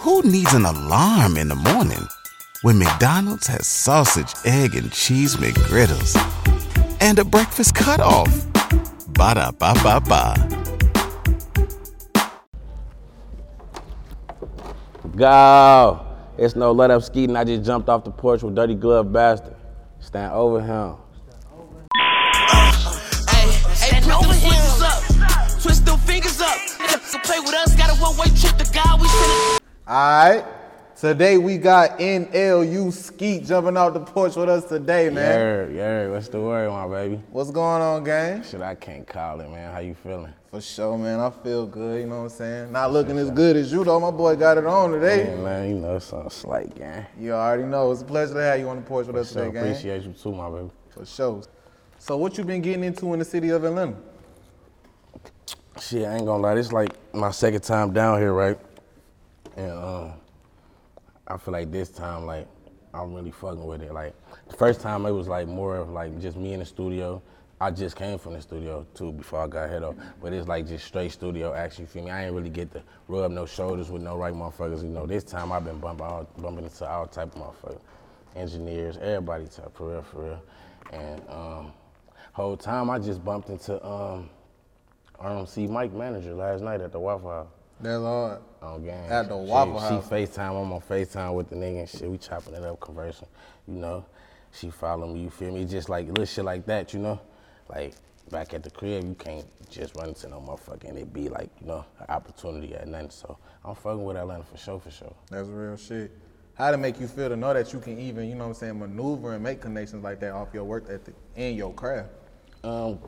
Who needs an alarm in the morning when McDonald's has sausage, egg, and cheese McGriddles and a breakfast cutoff? Ba da ba ba ba. Go. It's no let up skeeting. I just jumped off the porch with dirty glove bastard. Stand over him. Hey, hey, put them switches up. Twist them fingers up. So play with us, got a one-way trip to God. We finna. Alright. Today we got NLU Skeet jumping off the porch with us today, man. Yeah, yeah. What's the word, my baby? What's going on, gang? Shit, I can't call it, man. How you feeling? For sure, man. I feel good, you know what I'm saying? Not looking as good as you, though. My boy got it on today. Man, man, you know something slight, gang. You already know. It's a pleasure to have you on the porch with us So today, gang. appreciate you too, my baby. For sure. So what you been getting into in the city of Atlanta? Shit, I ain't gonna lie. This like my second time down here, right? And um, I feel like this time, like I'm really fucking with it. Like the first time, it was like more of like just me in the studio. I just came from the studio too before I got hit up, but it's like just straight studio action. You feel me? I ain't really get to rub no shoulders with no right motherfuckers. You know, this time I've been bumping, all, bumping into all type of motherfuckers, engineers, everybody type for real, for real. And um, whole time I just bumped into um, RMC Mike manager last night at the House That's hard. on game. At the She- Waffle she, House. FaceTime, I'm on FaceTime with the nigga and shit. We chopping it up, conversing. You know, she follow me, you feel me? Just like little shit like that, you know? Like back at the crib, you can't just run into no motherfucker and it be like, you know, an opportunity at nothing. So I'm fucking with Atlanta for sure, for sure. That's real shit. How to make you feel to know that you can even, you know what I'm saying, maneuver and make connections like that off your work ethic and your craft. Um,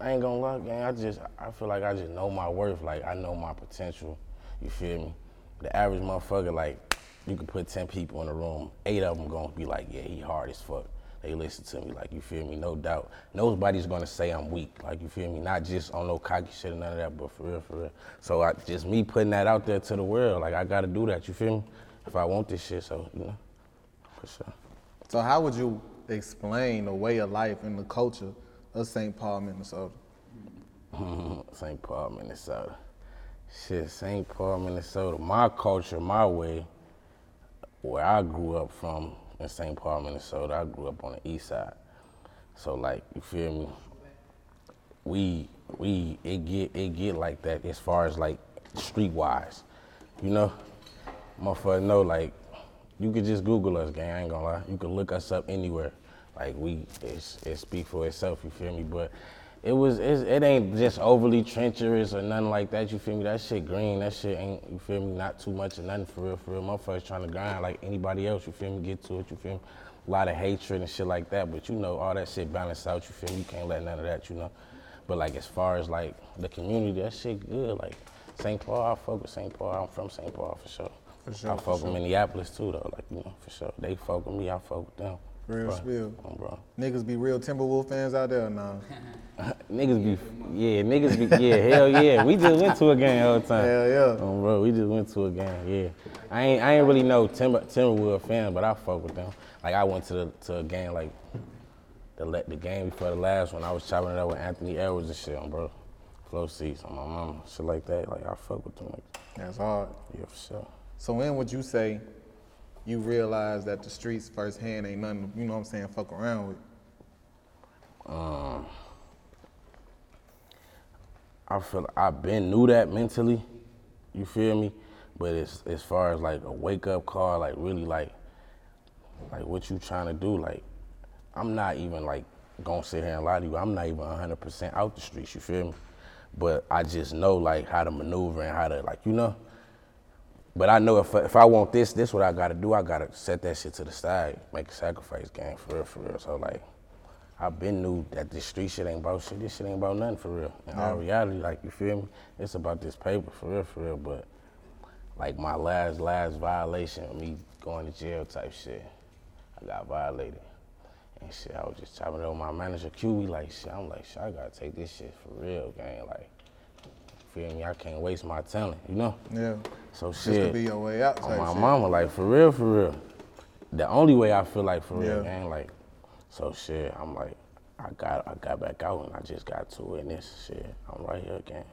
I ain't gonna lie, gang. I just I feel like I just know my worth. Like I know my potential. You feel me? The average motherfucker, like you could put ten people in a room, eight of them gonna be like, yeah, he hard as fuck. They listen to me, like you feel me, no doubt. Nobody's gonna say I'm weak, like you feel me. Not just on no cocky shit and none of that, but for real, for real. So I just me putting that out there to the world, like I gotta do that. You feel me? If I want this shit, so you know, for sure. So how would you explain the way of life and the culture of St. Paul, Minnesota? St. Paul, Minnesota. Shit, St. Paul, Minnesota. My culture, my way, where I grew up from in St. Paul, Minnesota, I grew up on the east side. So like, you feel me? We we it get it get like that as far as like streetwise. You know? Motherfucker know like you could just Google us, gang. I ain't gonna lie. You could look us up anywhere. Like we, it's, it speak for itself. You feel me? But it was, it ain't just overly treacherous or nothing like that. You feel me? That shit green. That shit ain't. You feel me? Not too much or nothing for real. For real, motherfuckers trying to grind like anybody else. You feel me? Get to it. You feel me? A lot of hatred and shit like that. But you know, all that shit balance out. You feel me? You can't let none of that. You know. But like as far as like the community, that shit good. Like St. Paul, I fuck with St. Paul. I'm from St. Paul for sure. For sure, I fuck sure. with Minneapolis too though. Like you know, for sure. They fuck with me. I fuck with them. Real Bro, spill. bro. Niggas be real Timberwolf fans out there or nah? Niggas be, yeah, niggas be, yeah, hell yeah. We just went to a game all the time. Hell yeah. Um, bro, we just went to a game, yeah. I ain't, I ain't really no Timber, Timberwood fan, but I fuck with them. Like I went to the, to a game like the the game before the last one. I was chopping it up with Anthony Edwards and shit, on bro. Flow seats on my mama, shit like that. Like I fuck with them, like That's hard. yeah, for sure. So when would you say you realize that the streets firsthand ain't nothing, you know what I'm saying, fuck around with? Um, I feel I've been knew that mentally, you feel me? But it's as far as like a wake up call, like really like like what you trying to do, like I'm not even like gonna sit here and lie to you. I'm not even 100% out the streets, you feel me? But I just know like how to maneuver and how to like, you know? But I know if, if I want this, this what I gotta do. I gotta set that shit to the side, make a sacrifice gang, for real, for real. So like, I've been knew that this street shit ain't about shit. This shit ain't about nothing for real. In all reality, like you feel me, it's about this paper for real, for real. But like my last last violation, of me going to jail type shit, I got violated. And shit, I was just chopping it with my manager, Q. We like, shit, I'm like, shit, I gotta take this shit for real, gang. Like, feel me? I can't waste my talent, you know? Yeah. So Just shit. to be your way out type my shit. mama, like for real, for real. The only way I feel like for real, Yeah. gang, like, so shit. I'm like, I got, I got back out and I just got to it, and this shit, I'm right here again,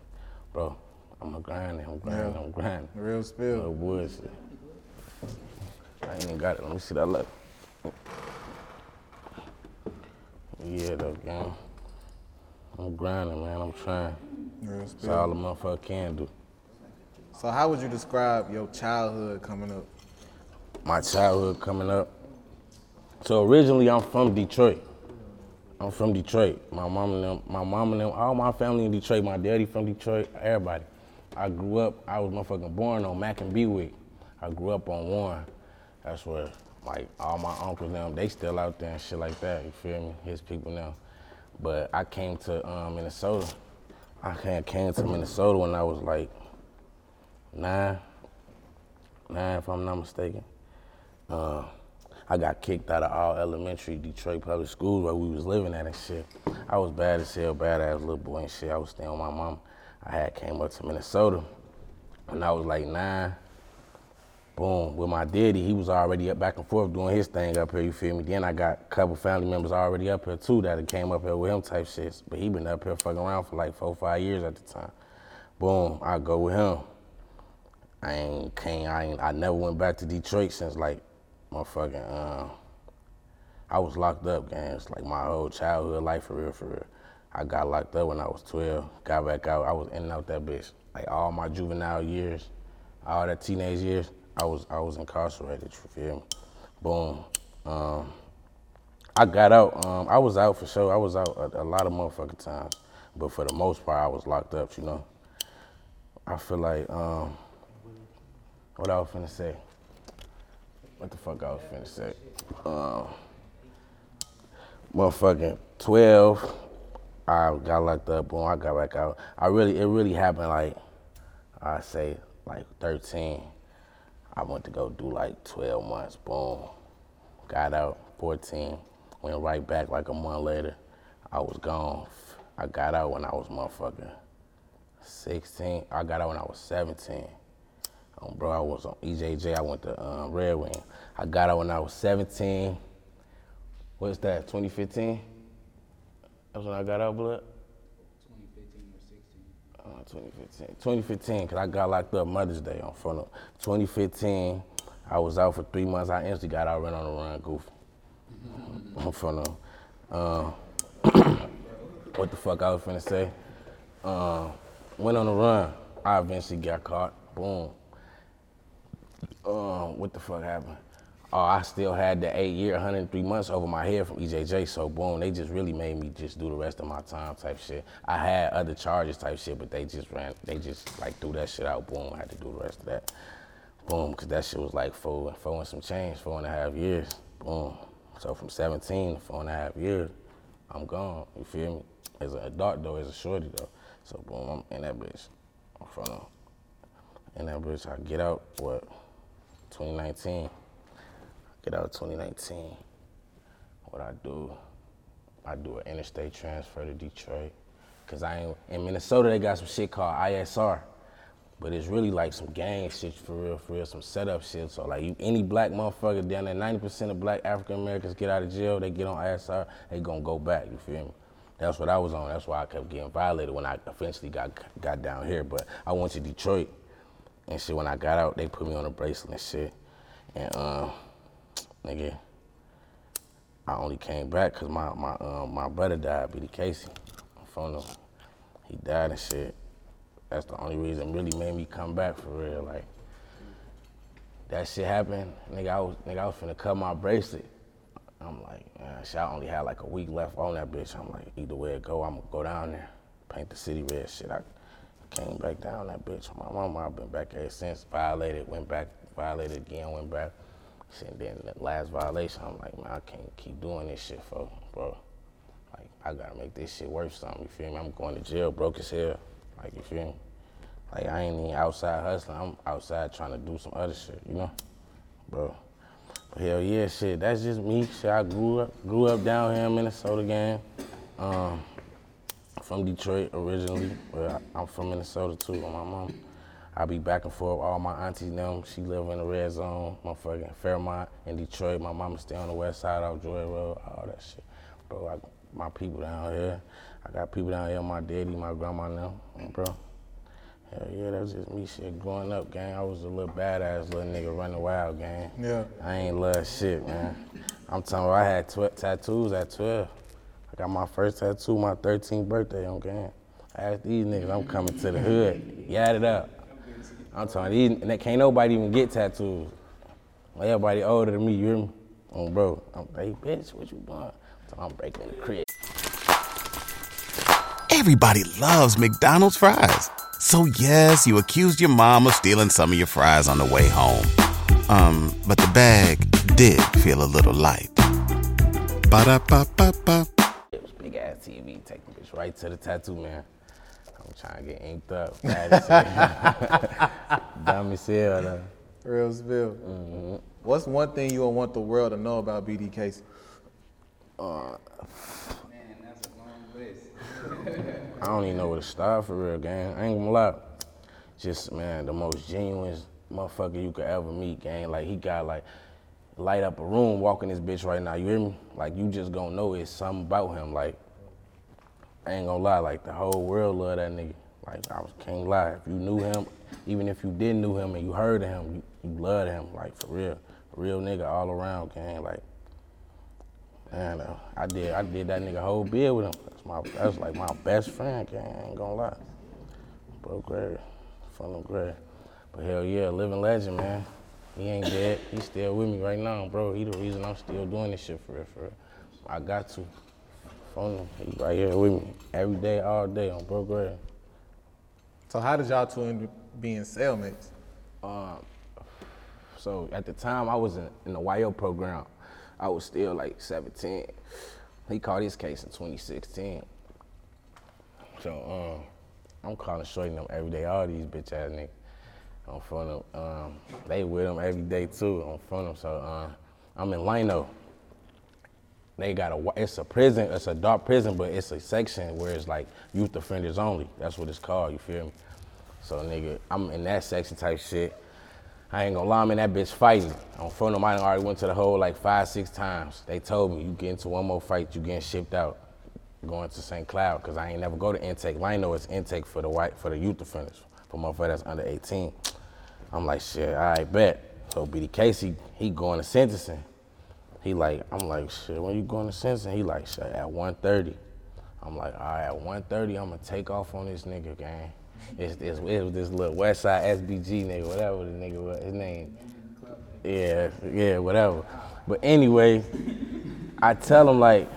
bro. I'm a grinding, I'm grinding, Yeah. I'm grinding. Real spill. No bullshit. I ain't even got it. Let me see that look. Yeah, though, gang. I'm grinding, man. I'm trying. That's all the motherfucker can do. So how would you describe your childhood coming up? my childhood coming up. So originally I'm from Detroit. I'm from Detroit. My mom and them, my mom and them, all my family in Detroit. My daddy from Detroit. Everybody. I grew up. I was motherfucking born on Mack and Bewick. I grew up on Warren. That's where like all my uncles them, they still out there and shit like that. You feel me? His people now. But I came to um, Minnesota. I came, to Minnesota when I was like nine, nine if I'm not mistaken. Uh, I got kicked out of all elementary Detroit public schools where we was living at and shit. I was bad as hell, bad ass little boy and shit. I was staying with my mom. I had came up to Minnesota when I was like nine. Boom, with my daddy, he was already up back and forth doing his thing up here, you feel me? Then I got a couple family members already up here too that came up here with him type shit. But he been up here fucking around for like four, five years at the time. Boom, I go with him. I ain't came. I ain't. I never went back to Detroit since like, motherfucking. Uh, I was locked up, gang. It's like my whole childhood life for real, for real. I got locked up when I was 12. Got back out. I was in and out that bitch. Like all my juvenile years, all that teenage years, I was I was incarcerated. You feel me? Boom. Um, I got out. Um, I was out for sure. I was out a, a lot of motherfucking times, but for the most part, I was locked up. You know. I feel like um, what I was finna say. What the fuck I was finna say? Um, motherfucking 12, I got locked up, boom, I got back out. I really, it really happened like, I say like 13. I went to go do like 12 months, boom. Got out, 14, went right back like a month later. I was gone. I got out when I was motherfucking 16. I got out when I was 17. Um, bro, I was on EJJ. I went to um, Red Wing. I got out when I was 17. What's that? 2015? That's when I got out, blood. 2015 or 16. Uh, 2015. 2015, because I got locked up Mother's Day on front of 2015. I was out for three months. I instantly got out, ran on the run, goofy. on front of. Uh, what the fuck I was finna say? Uh, went on the run. I eventually got caught. Boom. Um, what the fuck happened? Oh, I still had the eight year, 103 months over my head from EJJ. So boom, they just really made me just do the rest of my time type shit. I had other charges type shit, but they just ran, they just like threw that shit out. Boom, I had to do the rest of that. Boom, cause that shit was like four, four and some change, four and a half years. Boom. So from 17 to four and a half years, I'm gone. You feel me? As an adult though, as a shorty though. So boom, I'm in that bitch. Front of, in that bitch, I get out, what, 2019. Get out 2019. What I do, I do an interstate transfer to Detroit. Cause I ain't, in Minnesota they got some shit called ISR. But it's really like some gang shit for real, for real, some setup shit. So like you, any black motherfucker down there, 90% of black African Americans get out of jail, they get on ISR, they gonna go back, you feel me? That's what I was on. That's why I kept getting violated when I eventually got got down here. But I went to Detroit and shit. When I got out, they put me on a bracelet and shit. And um, nigga, I only came back because my my um, my brother died, B.D. Casey. From him, he died and shit. That's the only reason really made me come back for real. Like that shit happened, nigga. I was nigga, I was finna cut my bracelet. I'm like, man, shit, I only had like a week left on that bitch. I'm like, either way it go, I'm gonna go down there, paint the city red. Shit, I came back down that bitch. My mama, I've been back ever since. Violated, went back, violated again, went back. And then the last violation, I'm like, man, I can't keep doing this shit for, bro. Like, I gotta make this shit worth something. You feel me? I'm going to jail, broke as hell. Like, you feel me? Like, I ain't even outside hustling. I'm outside trying to do some other shit, you know, bro. But hell yeah, shit. That's just me. Shit, I grew up, grew up down here in Minnesota, gang. Um, from Detroit originally, but I- I'm from Minnesota too. My mom, I be back and forth. All my aunties them, she live in the red zone, motherfucking Fairmont in Detroit. My mama stay on the west side off Joy Road, all that shit. Bro, I, my people down here. I got people down here. My daddy, my grandma now, bro. Hell yeah, that was just me shit growing up, gang. I was a little badass little nigga running wild, gang. Yeah. I ain't love shit, man. I'm telling you, I had tw- tattoos at 12. I got my first tattoo my 13th birthday on gang. I asked these niggas, I'm coming to the hood. Yad it up. I'm telling you, and they can't nobody even get tattoos. Everybody older than me, you hear me? Oh, bro. I'm, hey, bitch, what you? So I'm breaking the crib. Everybody loves McDonald's fries. So yes, you accused your mom of stealing some of your fries on the way home. Um, but the bag did feel a little light. Ba-da-ba-ba-ba. It was big ass TV, taking bitch right to the tattoo man. I'm trying to get inked up. Dumb as hell, though. Real spill. What's one thing you would want the world to know about BD Casey? Uh, Man, that's a long list. I don't even know where to start for real, gang. I ain't gonna lie. Just man, the most genuine motherfucker you could ever meet, gang. Like he got like light up a room walking this bitch right now. You hear me? Like you just gonna know it's something about him. Like Ain't gonna lie, like the whole world love that nigga. Like I was can't lie. If you knew him, even if you didn't know him and you heard of him, you, you loved him. Like for real, real nigga all around, gang. Like man, uh, I did I did that nigga whole bid with him. That's my that's like my best friend, gang. I ain't gonna lie. Bro, great, from him great. But hell yeah, living legend, man. He ain't dead. He's still with me right now, bro. He the reason I'm still doing this shit for real, for real. I got to. Phone him. He right here with me every day, all day on Bro Gray. So how did y'all two end up being cellmates? So at the time I was in, in the YO program, I was still like 17. He caught his case in 2016. So um, I'm calling Shorty them every day, all these bitch ass niggas. On of them. Um, they with them every day too on of them. So uh, I'm in Lino. They got a, it's a prison, it's a dark prison, but it's a section where it's like youth offenders only. That's what it's called, you feel me? So nigga, I'm in that section type shit. I ain't gonna lie, I'm in that bitch fighting. On front of mine, I already went to the hole like five, six times. They told me, you get into one more fight, you getting shipped out, going to St. Cloud, cause I ain't never go to intake. Lino is intake for the white, for the youth offenders, for motherfuckers that's under 18. I'm like, shit, I bet. So BD Casey, he going to sentencing. He like, I'm like, shit, when you going to sentencing? He like, shit, at 1.30. I'm like, all right, at 1.30, I'm gonna take off on this nigga, gang. It's this, it was this little West Side SBG nigga, whatever the nigga was, his name. Yeah, yeah, whatever. But anyway, I tell him like,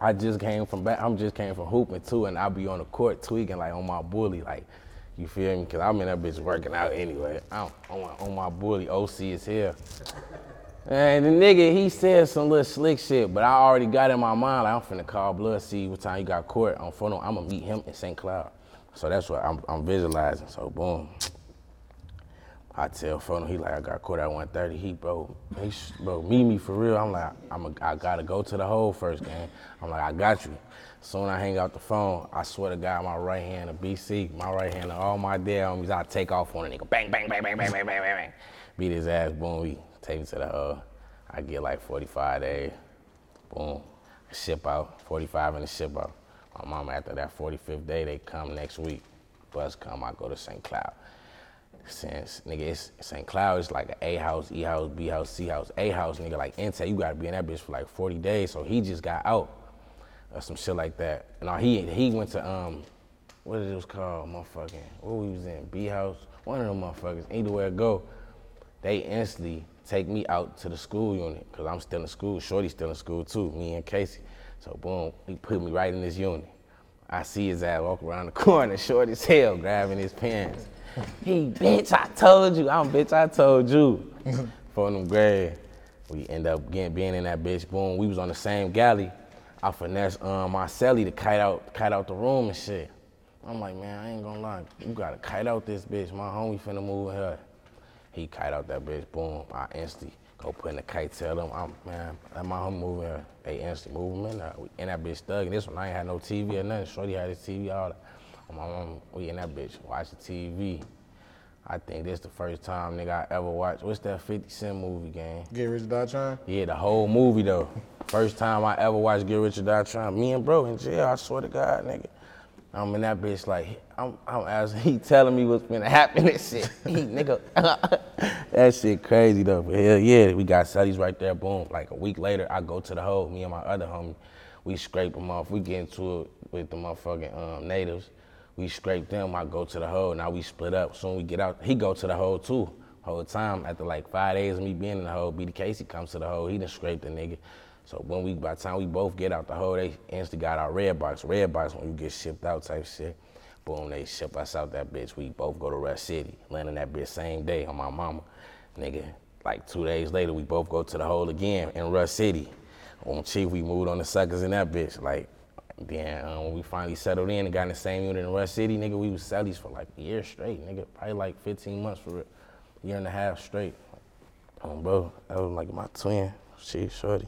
I just came from back, I'm just came from hooping too, and I'll be on the court tweaking like on my bully, like, you feel me? Cause I'm in that bitch working out anyway. I'm on on my bully, OC is here. And the nigga, he said some little slick shit, but I already got in my mind, like, I'm finna call Blood, see what time he got court on phone. I'm gonna meet him in St. Cloud. So that's what I'm, I'm visualizing. So boom. I tell Phono, he like, I got court at 1.30. He, bro, he, bro, meet me for real. I'm like, I'm a, I gotta go to the hole first, gang. I'm like, I got you. Soon I hang out the phone, I swear to God, my right hand of BC, my right hand of all my dead homies, I take off on a nigga, bang, bang, bang, bang, bang, bang, bang, bang, bang. Beat his ass, boom, we take him to the hub. I get like 45 days, boom, ship out, 45 in the ship out. My mama, after that 45th day, they come next week. Bus come, I go to St. Cloud. Since nigga, it's St. Cloud, it's like an A house, E house, B house, C house. A house, nigga, like intake, you gotta be in that bitch for like 40 days. So he just got out or some shit like that. And he he went to um, what it was called, motherfucking, what we was in, B house, one of them motherfuckers. Way it go, they instantly take me out to the school unit because I'm still in school. Shorty's still in school too, me and Casey. So boom, he put me right in this unit. I see his ass walk around the corner, short as hell, grabbing his pants. He, bitch, I told you. I'm, bitch, I told you. For them grade, we end up getting being in that bitch. Boom, we was on the same galley. I finessed um, my celly to kite out, kite out the room and shit. I'm like, man, I ain't gonna lie. You gotta kite out this bitch. My homie finna move in here. He kite out that bitch, boom. I instantly go put in the kite, tell him, I'm, man, let my in here. They instantly move him in there. We in that bitch thugging. This one, I ain't had no TV or nothing. Shorty had his TV, all that. My mom, we in that bitch watching TV. I think this the first time, nigga, I ever watched, what's that 50 Cent movie, gang? Get Rich or Die Trying? Yeah, the whole movie though. First time I ever watched Get Rich or Die Trying. Me and bro in jail, I swear to God, nigga. I'm in that bitch like I'm, I'm asking, he telling me what's gonna happen and shit. He nigga, that shit crazy though. But hell yeah, we got Sully's right there. Boom. Like a week later, I go to the hole. Me and my other homie, we scrape them off. We get into it with the motherfucking um, natives. We scrape them. I go to the hole. Now we split up. Soon we get out, he go to the hole too. Whole time after like five days of me being in the hole, BD Casey comes to the hole. He done scraped the nigga. So when we, by the time we both get out the hole, they instantly got our red box. Red box when you get shipped out type shit. Boom, they ship us out that bitch. We both go to Rush City, landing that bitch same day on my mama. Nigga, like two days later, we both go to the hole again in Rush City. On Chief, we moved on the suckers in that bitch. Like, then um, when we finally settled in and got in the same unit in Rush City, nigga, we was sellies for like a year straight, nigga. Probably like 15 months for a year and a half straight. Um, bro, that was like my twin. She shorty.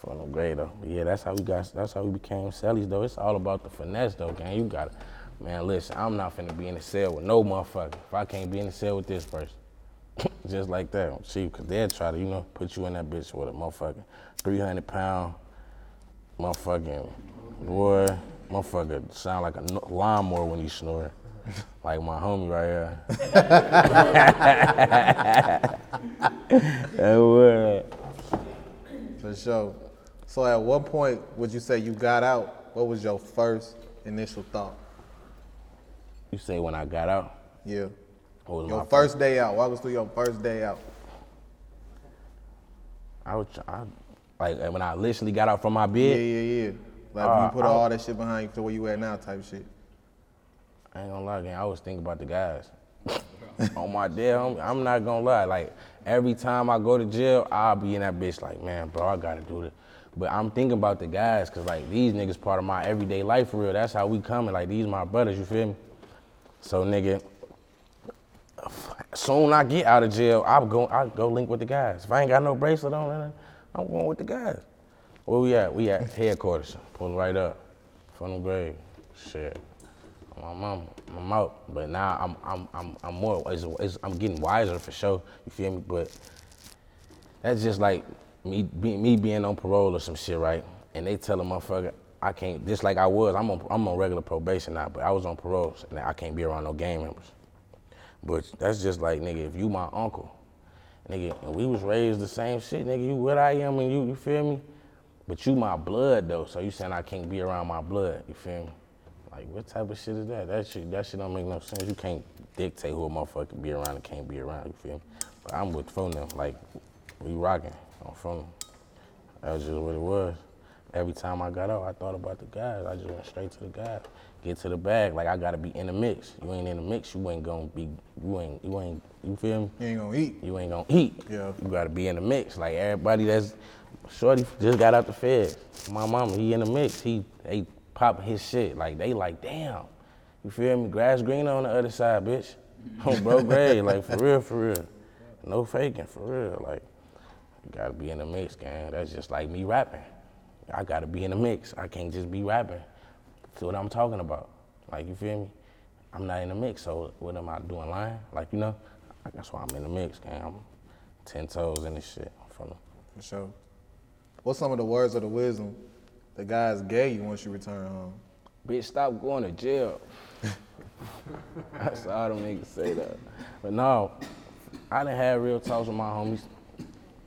For no though. But yeah, that's how we got. That's how we became sellies though. It's all about the finesse though, gang. You got to Man, listen, I'm not finna be in the cell with no motherfucker. If I can't be in the cell with this person, just like that, see, cause they'll try to, you know, put you in that bitch with a motherfucker, 300 pound, motherfucking boy, motherfucker sound like a lawnmower when you snore. Like my homie right here. that word. For sure. So at what point would you say you got out? What was your first initial thought? You say when I got out? Yeah. What was Your my first day out. Walk us through your first day out. I was, I, like when I literally got out from my bed. yeah, yeah. Yeah. Like Uh, you put I- all that shit behind you to where you at now type shit. I ain't gonna lie, gang. I was thinking about the guys. On my dead homie, I'm not gonna lie. Like every time I go to jail, I'll be in that bitch like, man, bro, I gotta do this. But I'm thinking about the guys, cause like these niggas part of my everyday life for real. That's how we coming. Like these my brothers, you feel me? So nigga, soon I get out of jail, I'll go I'll go link with the guys. If I ain't got no bracelet on, I'm going with the guys. Where we at? We at headquarters. Pulling right up. The grave. Shit. My mama, I'm out. But now I'm I'm I'm I'm more it's, it's, I'm getting wiser for sure. You feel me? But that's just like me be, me being on parole or some shit, right? And they tell a motherfucker I can't just like I was. I'm on I'm on regular probation now, but I was on parole and I can't be around no gang members. But that's just like nigga, if you my uncle, nigga, and we was raised the same shit, nigga. You what I am and you, you feel me? But you my blood though, so you saying I can't be around my blood, you feel me? Like what type of shit is that? That shit that shit don't make no sense. You can't dictate who a motherfucker be around and can't be around, you feel me? But I'm with phone them, like we rocking on phone. That was just what it was. Every time I got out, I thought about the guys. I just went straight to the guys. Get to the bag. Like I gotta be in the mix. You ain't in the mix, you ain't gonna be you ain't you ain't you feel me? You ain't gonna eat. you ain't gonna eat. Yeah. You gotta be in the mix. Like everybody that's shorty just got out the feds. My mama, he in the mix. He they pop his shit. Like they like, damn. You feel me? Grass green on the other side, bitch. On bro grade, like for real, for real. No faking, for real. Like, you gotta be in the mix, gang. That's just like me rapping. I gotta be in the mix. I can't just be rapping. That's what I'm talking about. Like, you feel me? I'm not in the mix, so what am I doing lying? Like, you know? That's why I'm in the mix, gang. I'm ten toes in this shit. From For sure. What's some of the words of the wisdom the guys gave you once you return home? Bitch, stop going to jail. That's all them niggas say that. But no, I didn't have real talks with my homies.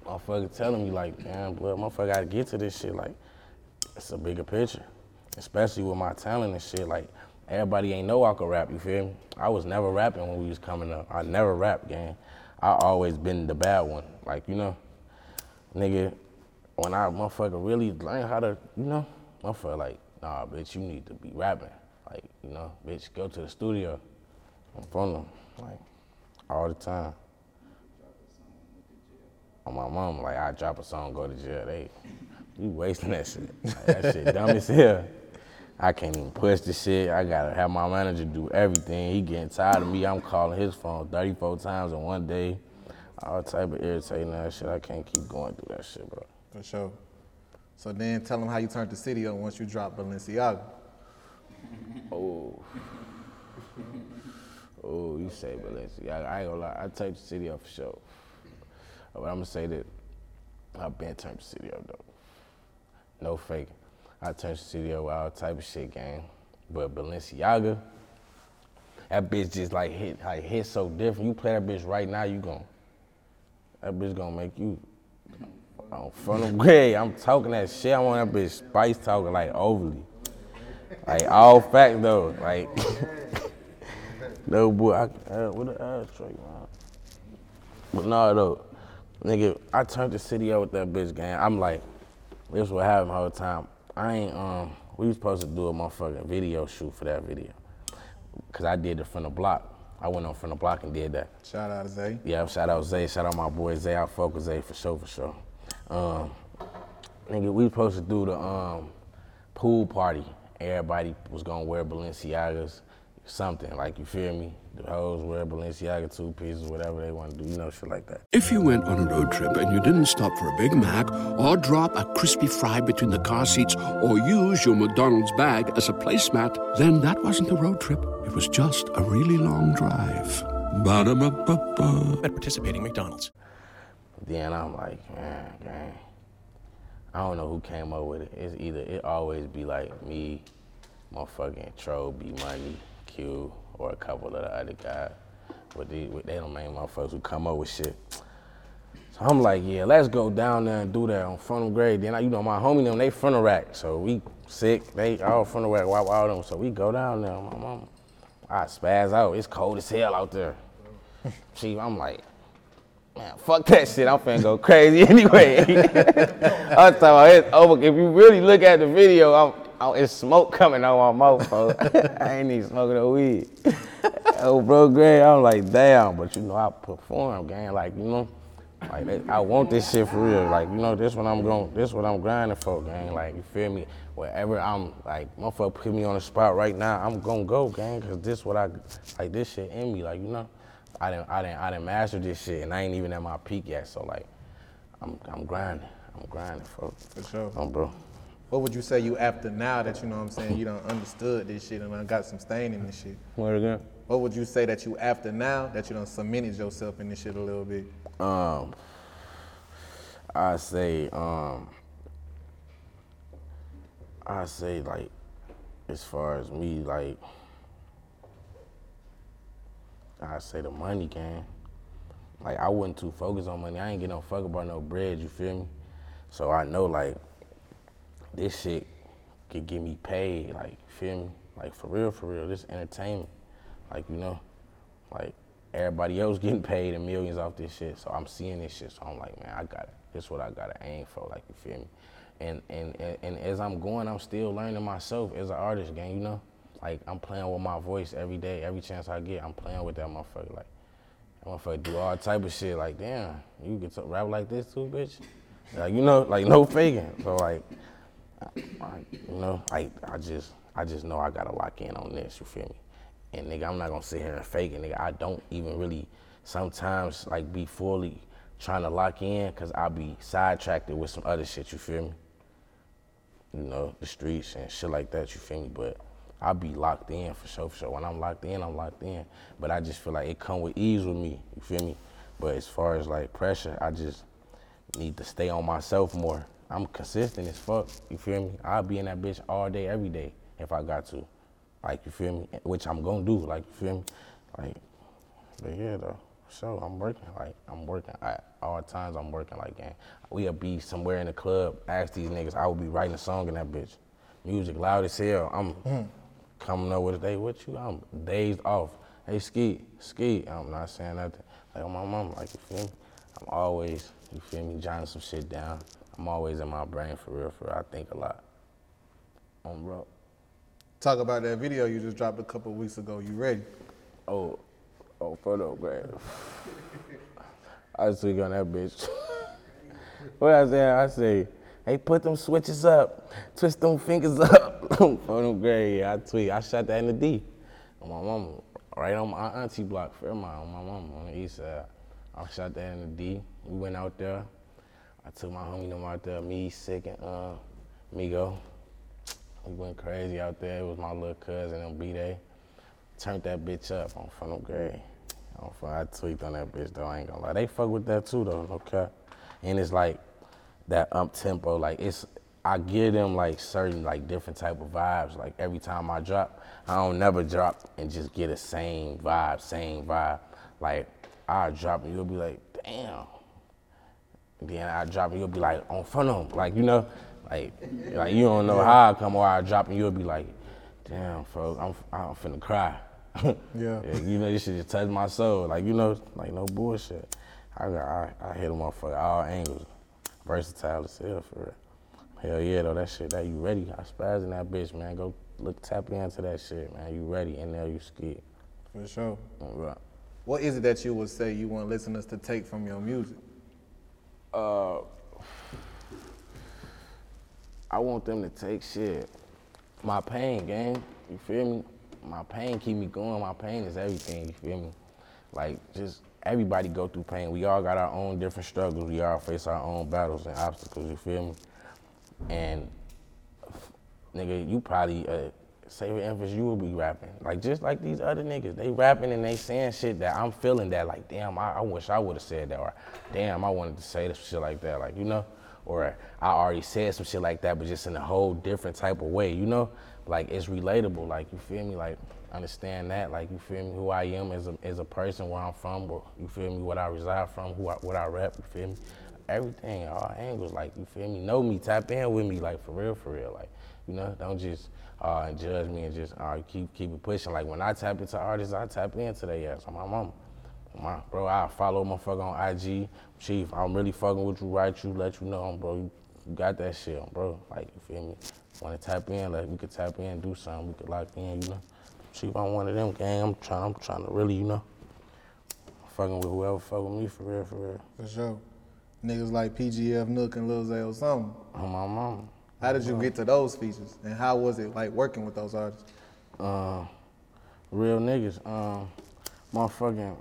Motherfucker telling me like, damn, blood, motherfucker gotta get to this shit. Like, it's a bigger picture. Especially with my talent and shit. Like, everybody ain't know I could rap, you feel me? I was never rapping when we was coming up. I never rap, gang. I always been the bad one. Like, you know, nigga, when I motherfucker really learn how to, you know, motherfucker like, nah, bitch, you need to be rapping. Like, you know, bitch, go to the studio. I'm from them, like, all the time. On my mom, like, I drop a song, go to jail. They, you wasting that shit. Like, that shit dumb as hell. I can't even push the shit. I gotta have my manager do everything. He getting tired of me. I'm calling his phone 34 times in one day. All type of irritating ass shit. I can't keep going through that shit, bro. For sure. So then tell them how you turned the city on once you dropped Balenciaga. Oh. Oh, you say Balenciaga. I ain't gonna lie. I turned the city up for sure. But I'm gonna say that I've been turned the city though. No faking. I turned city up all type of shit, gang. But Balenciaga, that bitch just like hit like hit so different. You play that bitch right now, you gon' that bitch gonna make you on front of Greg. I'm talking that shit. I want that bitch spice talking like overly. Like all fact though. Like no boy, I uh, what the ass straight man. But no though, nigga, I turned the city out with that bitch gang. I'm like, this what happened the whole time. I ain't um we was supposed to do a motherfucking video shoot for that video. Cause I did it from the block. I went on from the block and did that. Shout out to Zay. Yeah, shout out Zay, shout out my boy Zay, I fuck with Zay for sure, for sure. Um, nigga, we supposed to do the um, pool party. Everybody was gonna wear Balenciagas, something, like you feel me? The hoes wear Balenciaga two pieces, whatever they wanna do, you know, shit like that. If you went on a road trip and you didn't stop for a Big Mac or drop a crispy fry between the car seats or use your McDonald's bag as a placemat, then that wasn't a road trip. It was just a really long drive. Ba-da-ba-ba-ba. At participating McDonald's. Then I'm like, man, gang. I don't know who came up with it. It's either it always be like me, motherfucking Tro, B Money, Q, or a couple of the other guys. But they, they don't main motherfuckers who come up with shit. So I'm like, yeah, let's go down there and do that on front of grade. Then I, you know my homie them, they front of rack, so we sick. They all front of rack, them. So we go down there. My mom, I spaz out. It's cold as hell out there. See, I'm like, man, fuck that shit. I'm finna go crazy anyway. I'm talking about it's over. If you really look at the video, I'm, I'm it's smoke coming on my mouth, bro. I ain't even smoking no weed. oh, bro, Gray, I'm like, damn. But you know, I perform, gang. Like, you know, like I want this shit for real. Like, you know, this what I'm going, this what I'm grinding for, gang. Like, you feel me? Wherever I'm, like, motherfucker put me on the spot right now, I'm gonna go, gang. Cause this what I, like, this shit in me. Like, you know. I didn't, I didn't, I didn't master this shit, and I ain't even at my peak yet. So like, I'm, I'm grinding, I'm grinding, folks. For sure. Um, bro. What would you say you after now that you know what I'm saying you don't understood this shit and I got some stain in this shit? What again? What would you say that you after now that you done cemented yourself in this shit a little bit? Um, I say, um, I say like, as far as me, like, I say the money game. Like I wasn't too focused on money. I ain't get no fuck about no bread. You feel me? So I know like this shit could get me paid. Like feel me? Like for real, for real. This entertainment. Like you know, like everybody else getting paid and millions off this shit. So I'm seeing this shit. So I'm like, man, I got it. This is what I gotta aim for. Like you feel me? And and and, and as I'm going, I'm still learning myself as an artist, gang. You know. Like I'm playing with my voice every day, every chance I get. I'm playing with that motherfucker. Like that motherfucker do all type of shit. Like damn, you get to rap like this too, bitch. Like you know, like no faking. So like, I, I, you know, like I just, I just know I gotta lock in on this. You feel me? And nigga, I'm not gonna sit here and fake it, nigga. I don't even really sometimes like be fully trying to lock in, cause I be sidetracked with some other shit. You feel me? You know, the streets and shit like that. You feel me? But I'll be locked in for sure, for sure. When I'm locked in, I'm locked in. But I just feel like it come with ease with me. You feel me? But as far as like pressure, I just need to stay on myself more. I'm consistent as fuck. You feel me? I'll be in that bitch all day, every day if I got to. Like you feel me? Which I'm gonna do. Like you feel me? Like, but yeah though. So I'm working. Like I'm working at all times. I'm working. Like, gang. We'll be somewhere in the club. Ask these niggas. I will be writing a song in that bitch. Music loud as hell. I'm mm. coming up with a day with you, I'm dazed off. Hey, ski, ski. I'm not saying nothing. Like my mom, like you feel me? I'm always, you feel me, jotting some shit down. I'm always in my brain for real, for real. I think a lot. On bro. Talk about that video you just dropped a couple weeks ago. You ready? Oh, oh, photograph. I was tweaking on that bitch. what I say? I say, hey, put them switches up, twist them fingers up. photograph, yeah, I tweet. I shot that in the D. On my mama, right on my auntie block, Fairmont, on my mama on the east side. I shot that in the D. We went out there. I took my homie them out there, me, Sick, and uh, Migo. We went crazy out there. It was my little cousin and B-Day. Turned that bitch up on front of Gray. On I tweaked on that bitch though, I ain't gonna lie. They fuck with that too though, okay? And it's like that up tempo, like it's I give them like certain like different type of vibes. Like every time I drop, I don't never drop and just get the same vibe, same vibe. Like I drop and you'll be like, damn. Then I drop and you'll be like on front of 'em. like you know, like like you don't know how I come or I drop and you'll be like, damn, folks, I'm I'm finna cry. Yeah. you know, this shit just touched my soul. Like you know, like no bullshit. I got I, I hit a motherfucker all angles, versatile as hell for real. Hell yeah, though that shit that you ready. I spaz in that bitch, man. Go look tap into that shit, man. You ready? And now you scared. For sure. Right. What is it that you would say you want listeners to take from your music? Uh, I want them to take shit. My pain, gang. You feel me? My pain keep me going. My pain is everything. You feel me? Like just everybody go through pain. We all got our own different struggles. We all face our own battles and obstacles. You feel me? And nigga, you probably uh, with emphasis, you will be rapping. Like just like these other niggas. They rapping and they saying shit that I'm feeling that like, damn, I, I wish I would have said that, or damn, I wanted to say this shit like that, like you know, or I already said some shit like that, but just in a whole different type of way, you know, like it's relatable, like you feel me, like understand that, like you feel me, who I am as a as a person, where I'm from, or you feel me, what I reside from, who I, what I rap, you feel me, everything, all angles, like you feel me, know me, tap in with me, like for real, for real, like you know, don't just uh, and judge me and just uh, keep keep it pushing. Like when I tap into artists, I tap into their ass. on my mama. My, bro, I follow motherfucker on IG. Chief, I'm really fucking with you, right? you, let you know, bro. You, you got that shit, bro. Like, you feel me? Want to tap in? Like, we could tap in, do something. We could lock in, you know. Chief, I'm one of them gang. I'm trying, I'm trying to really, you know, fucking with whoever fuck with me for real, for real. For sure. Niggas like PGF Nuk and Lil Zay Osama. On my mama. How did you get to those features? And how was it like working with those artists? uh, real niggas. Um, motherfucking,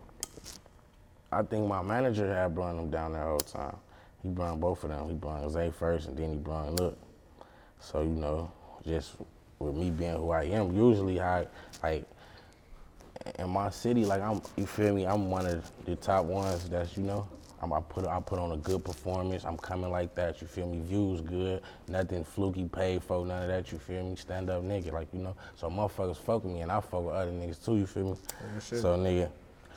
I think my manager had brought them down there the time. He brought both of them. He brought Zay first, and then he brought Look. So you know, just with me being who I am, usually I like in my city, like I'm, you feel me? I'm one of the top ones that's you know. I'm, I put I put on a good performance. I'm coming like that. You feel me? Views good. Nothing fluky paid for. None of that. You feel me? Stand up nigga, like you know. So motherfuckers fuck with me, and I fuck with other niggas too. You feel me? so nigga,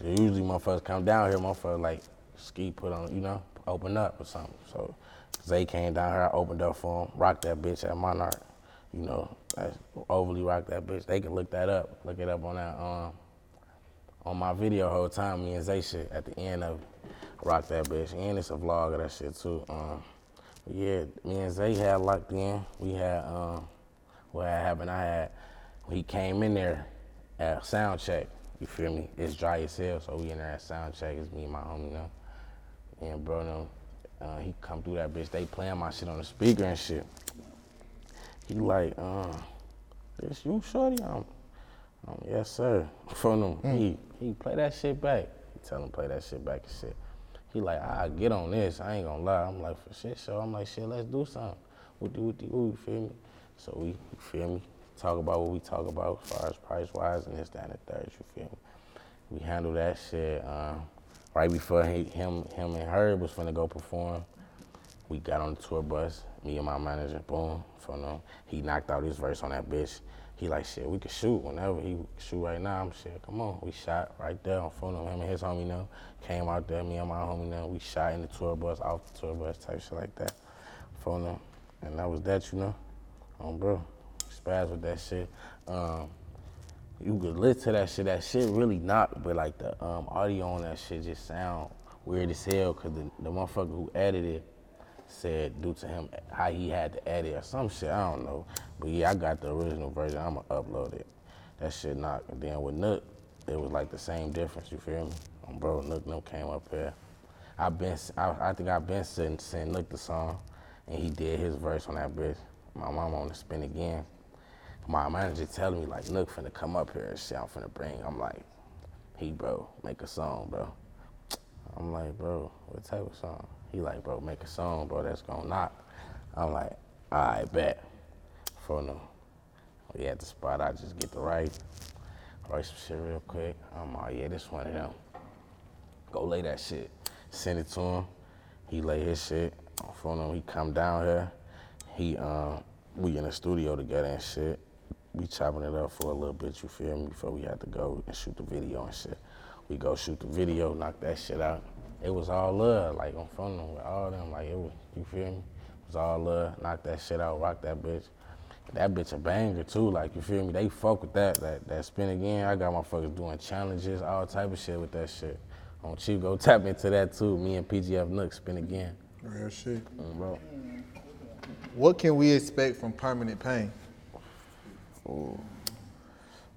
usually motherfuckers come down here. Motherfuckers like ski put on, you know, open up or something. So Zay came down here. I opened up for him. Rocked that bitch at Monarch. You know, I overly rocked that bitch. They can look that up. Look it up on that um on my video whole time, me and Zay shit at the end of it. Rock that bitch. And it's a vlog of that shit too. Um, yeah, me and Zay had locked in. We had um what had happened, I had he came in there at sound check. You feel me? It's dry as hell, so we in there at sound check. It's me and my homie, you know. And bro, them, uh, he come through that bitch. They playing my shit on the speaker and shit. He like, uh, this you shorty? I'm, um, yes, sir. From him, he he play that shit back. He tell him play that shit back and shit. He like, I get on this. I ain't gonna lie. I'm like, for shit, so I'm like, shit, let's do something. What do, what do, you feel me? So we, you feel me? Talk about what we talk about as far as price wise and this, that, and the third. You feel me? We handle that shit. Um, right before he, him, him and her was finna go perform, we got on the tour bus. Me and my manager, boom, from them. He knocked out his verse on that bitch. He like, shit, we could shoot whenever. He shoot right now. I'm shit, come on. We shot right there on phone. Him and his homie now came out there. Me and my homie now. We shot in the tour bus, off the tour bus, type shit like that. Phone them. And that was that, you know. Um, bro, spaz with that shit. Um, you could listen to that shit. That shit really knocked, but like the um, audio on that shit just sound weird as hell. Cause the, the motherfucker who edited it said due to him how he had to edit or some shit. I don't know. But yeah, I got the original version. I'ma upload it. That shit knocked. And then with Nuk, it was like the same difference. You feel me? Bro, Nuk them came up here. I been, I, I think I been sitting, sent Nuk the song, and he did his verse on that bitch. My mom on the spin again. My manager telling me like, Nook finna come up here and shit. I'm finna bring. I'm like, he bro, make a song, bro. I'm like, bro, what type of song? He like, bro, make a song, bro, that's gonna knock. I'm like, I bet. For no. We at the spot, I just get the right, write some shit real quick. I'm like, yeah, this one of them. Go lay that shit. Send it to him. He lay his shit. For him, he come down here. he um we in the studio together and shit. We chopping it up for a little bit, you feel me, before we had to go and shoot the video and shit. We go shoot the video, knock that shit out. It was all love, like on front of them with all them, like it was, you feel me? It was all love, knock that shit out, rock that bitch. That bitch a banger too, like you feel me? They fuck with that, that that spin again. I got my fuckers doing challenges, all type of shit with that shit. On Chief, go tap into that too. Me and PGF Nuk spin again, Real shit. Mm, bro. What can we expect from Permanent Pain?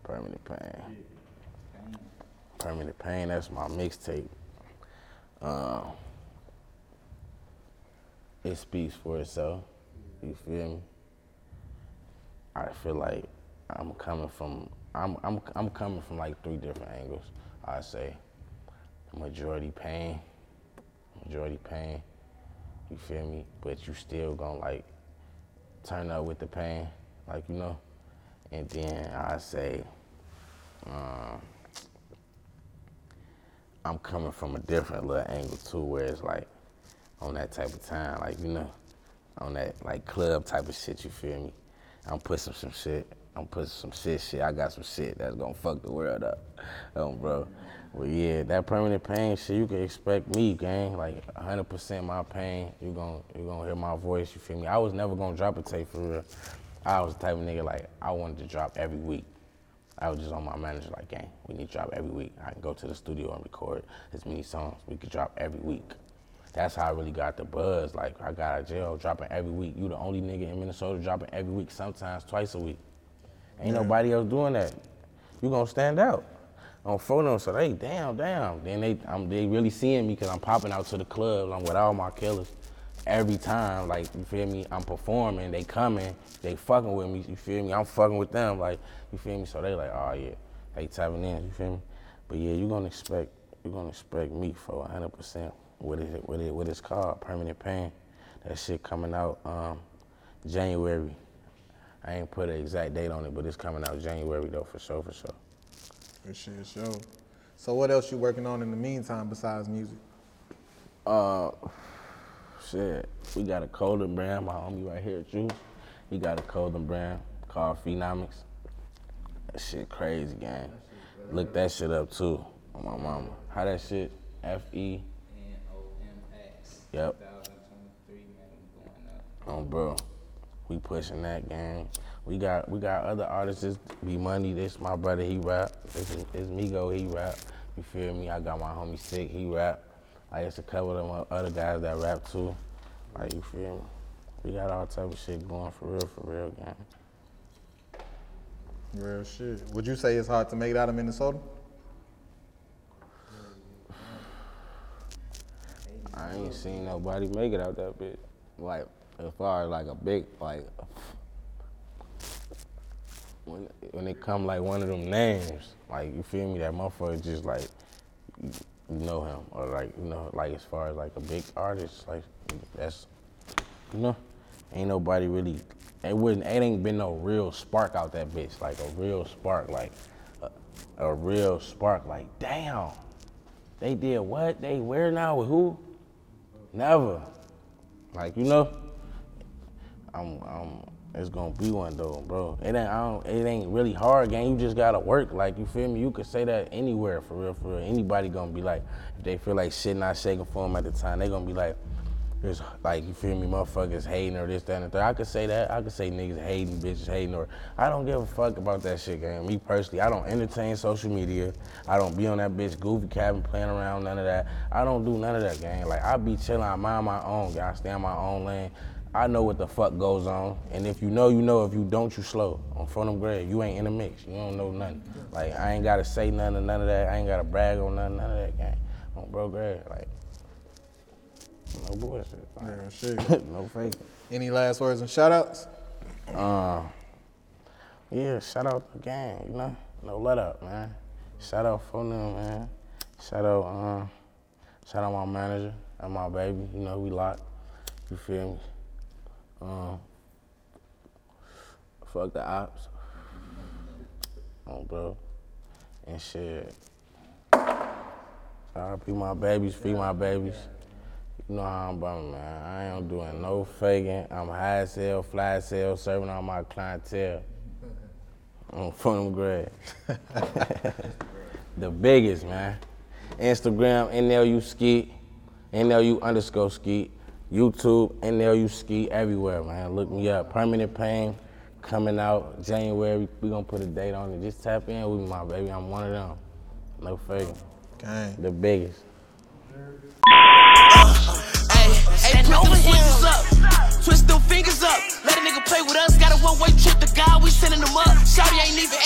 Permanent pain. Permanent pain. That's my mixtape. Um, it speaks for itself. You feel me? I feel like I'm coming from. I'm I'm I'm coming from like three different angles. I say majority pain, majority pain. You feel me? But you still gonna like turn up with the pain, like you know. And then I say, um, I'm coming from a different little angle too, where it's like on that type of time, like you know, on that like club type of shit. You feel me? I'm pushing some shit. I'm pushing some shit. Shit, I got some shit that's gonna fuck the world up, um, bro. But yeah, that permanent pain shit, you can expect me, gang. Like 100% my pain. You gon' you gonna hear my voice. You feel me? I was never gonna drop a tape for real. I was the type of nigga like I wanted to drop every week. I was just on my manager like, gang, we need to drop every week. I can go to the studio and record as many songs. We could drop every week. That's how I really got the buzz. Like I got out of jail dropping every week. You the only nigga in Minnesota dropping every week, sometimes twice a week. Ain't nobody else doing that. You gonna stand out on photos. So they damn, damn. Then they I'm, they really seeing me because I'm popping out to the clubs. I'm with all my killers every time. Like you feel me? I'm performing. They coming. They fucking with me. You feel me? I'm fucking with them. Like you feel me? So they like, oh yeah, they tapping in. You feel me? But yeah, you gonna expect you gonna expect me for 100 percent. What is it? What it? What it's called? Permanent pain. That shit coming out um, January. I ain't put an exact date on it, but it's coming out January though, for sure, for sure. For shit, sure. So what else you working on in the meantime besides music? Uh, shit, we got a clothing brand. My homie right here, Juice. He got a clothing brand called Phenomics. That shit crazy, gang. Look that shit up too, on my mama. How that shit? F E. N-O-M-X. Yep. 2023, man, we going up. Oh, bro, we pushing that game. We got we got other artists. Be Money, this my brother. He rap. This is, Migo. He rap. You feel me? I got my homie Sick. He rap. I used to cover them other guys that rap too. Like you feel me? We got all type of shit going for real, for real, gang. Real shit. Would you say it's hard to make it out of Minnesota? I ain't seen nobody make it out that bitch. Like as far as like a big like when when it come like one of them names, like you feel me, that motherfucker just like know him or like you know like as far as like a big artist, like that's you know ain't nobody really it wouldn't it ain't been no real spark out that bitch like a real spark like a, a real spark like damn they did what they where now with who? Never. Like you know I'm, I'm, it's gonna be one though, bro. It ain't, I don't, it ain't really hard, gang. You just gotta work, like you feel me. You could say that anywhere, for real, for real. Anybody gonna be like, if they feel like shit not shaking for them at the time, they gonna be like, there's like you feel me, motherfuckers hating or this, that, and the third. I could say that. I could say niggas hating, bitches hating, or I don't give a fuck about that shit, gang. Me personally, I don't entertain social media. I don't be on that bitch goofy cabin playing around, none of that. I don't do none of that, gang. Like I be chilling, I mind my own, gang. I stay on my own lane. I know what the fuck goes on, and if you know, you know. If you don't, you slow. On front of grade, you ain't in the mix. You don't know nothing. Like I ain't gotta say nothing, of none of that. I ain't gotta brag on nothing, none of that, gang. On bro grade, like no bullshit. Like, Real shit. no fake. Any last words and shout outs? Uh, yeah, shout out the gang, you know? No let up, man. Shout out for them, man. Shout out, uh, shout out my manager and my baby. You know, we locked. You feel me? Um, fuck the ops. Oh, bro. And shit. RP my babies, feed my babies. You know how I'm bumming, man. I ain't doing no faking. I'm high as fly as serving all my clientele. I'm from grad. the biggest, man. Instagram, NLU Skeet, NLU underscore Skeet, YouTube, NLU Skeet, everywhere, man. Look me up. Permanent Pain coming out January. We gonna put a date on it. Just tap in with me, my baby. I'm one of them. No fake. Gang. The biggest. Hey, hey, put them switches up. Twist them fingers up. Let a nigga play with us. Got a one way trip to God. We sending them up. Shawty ain't even eight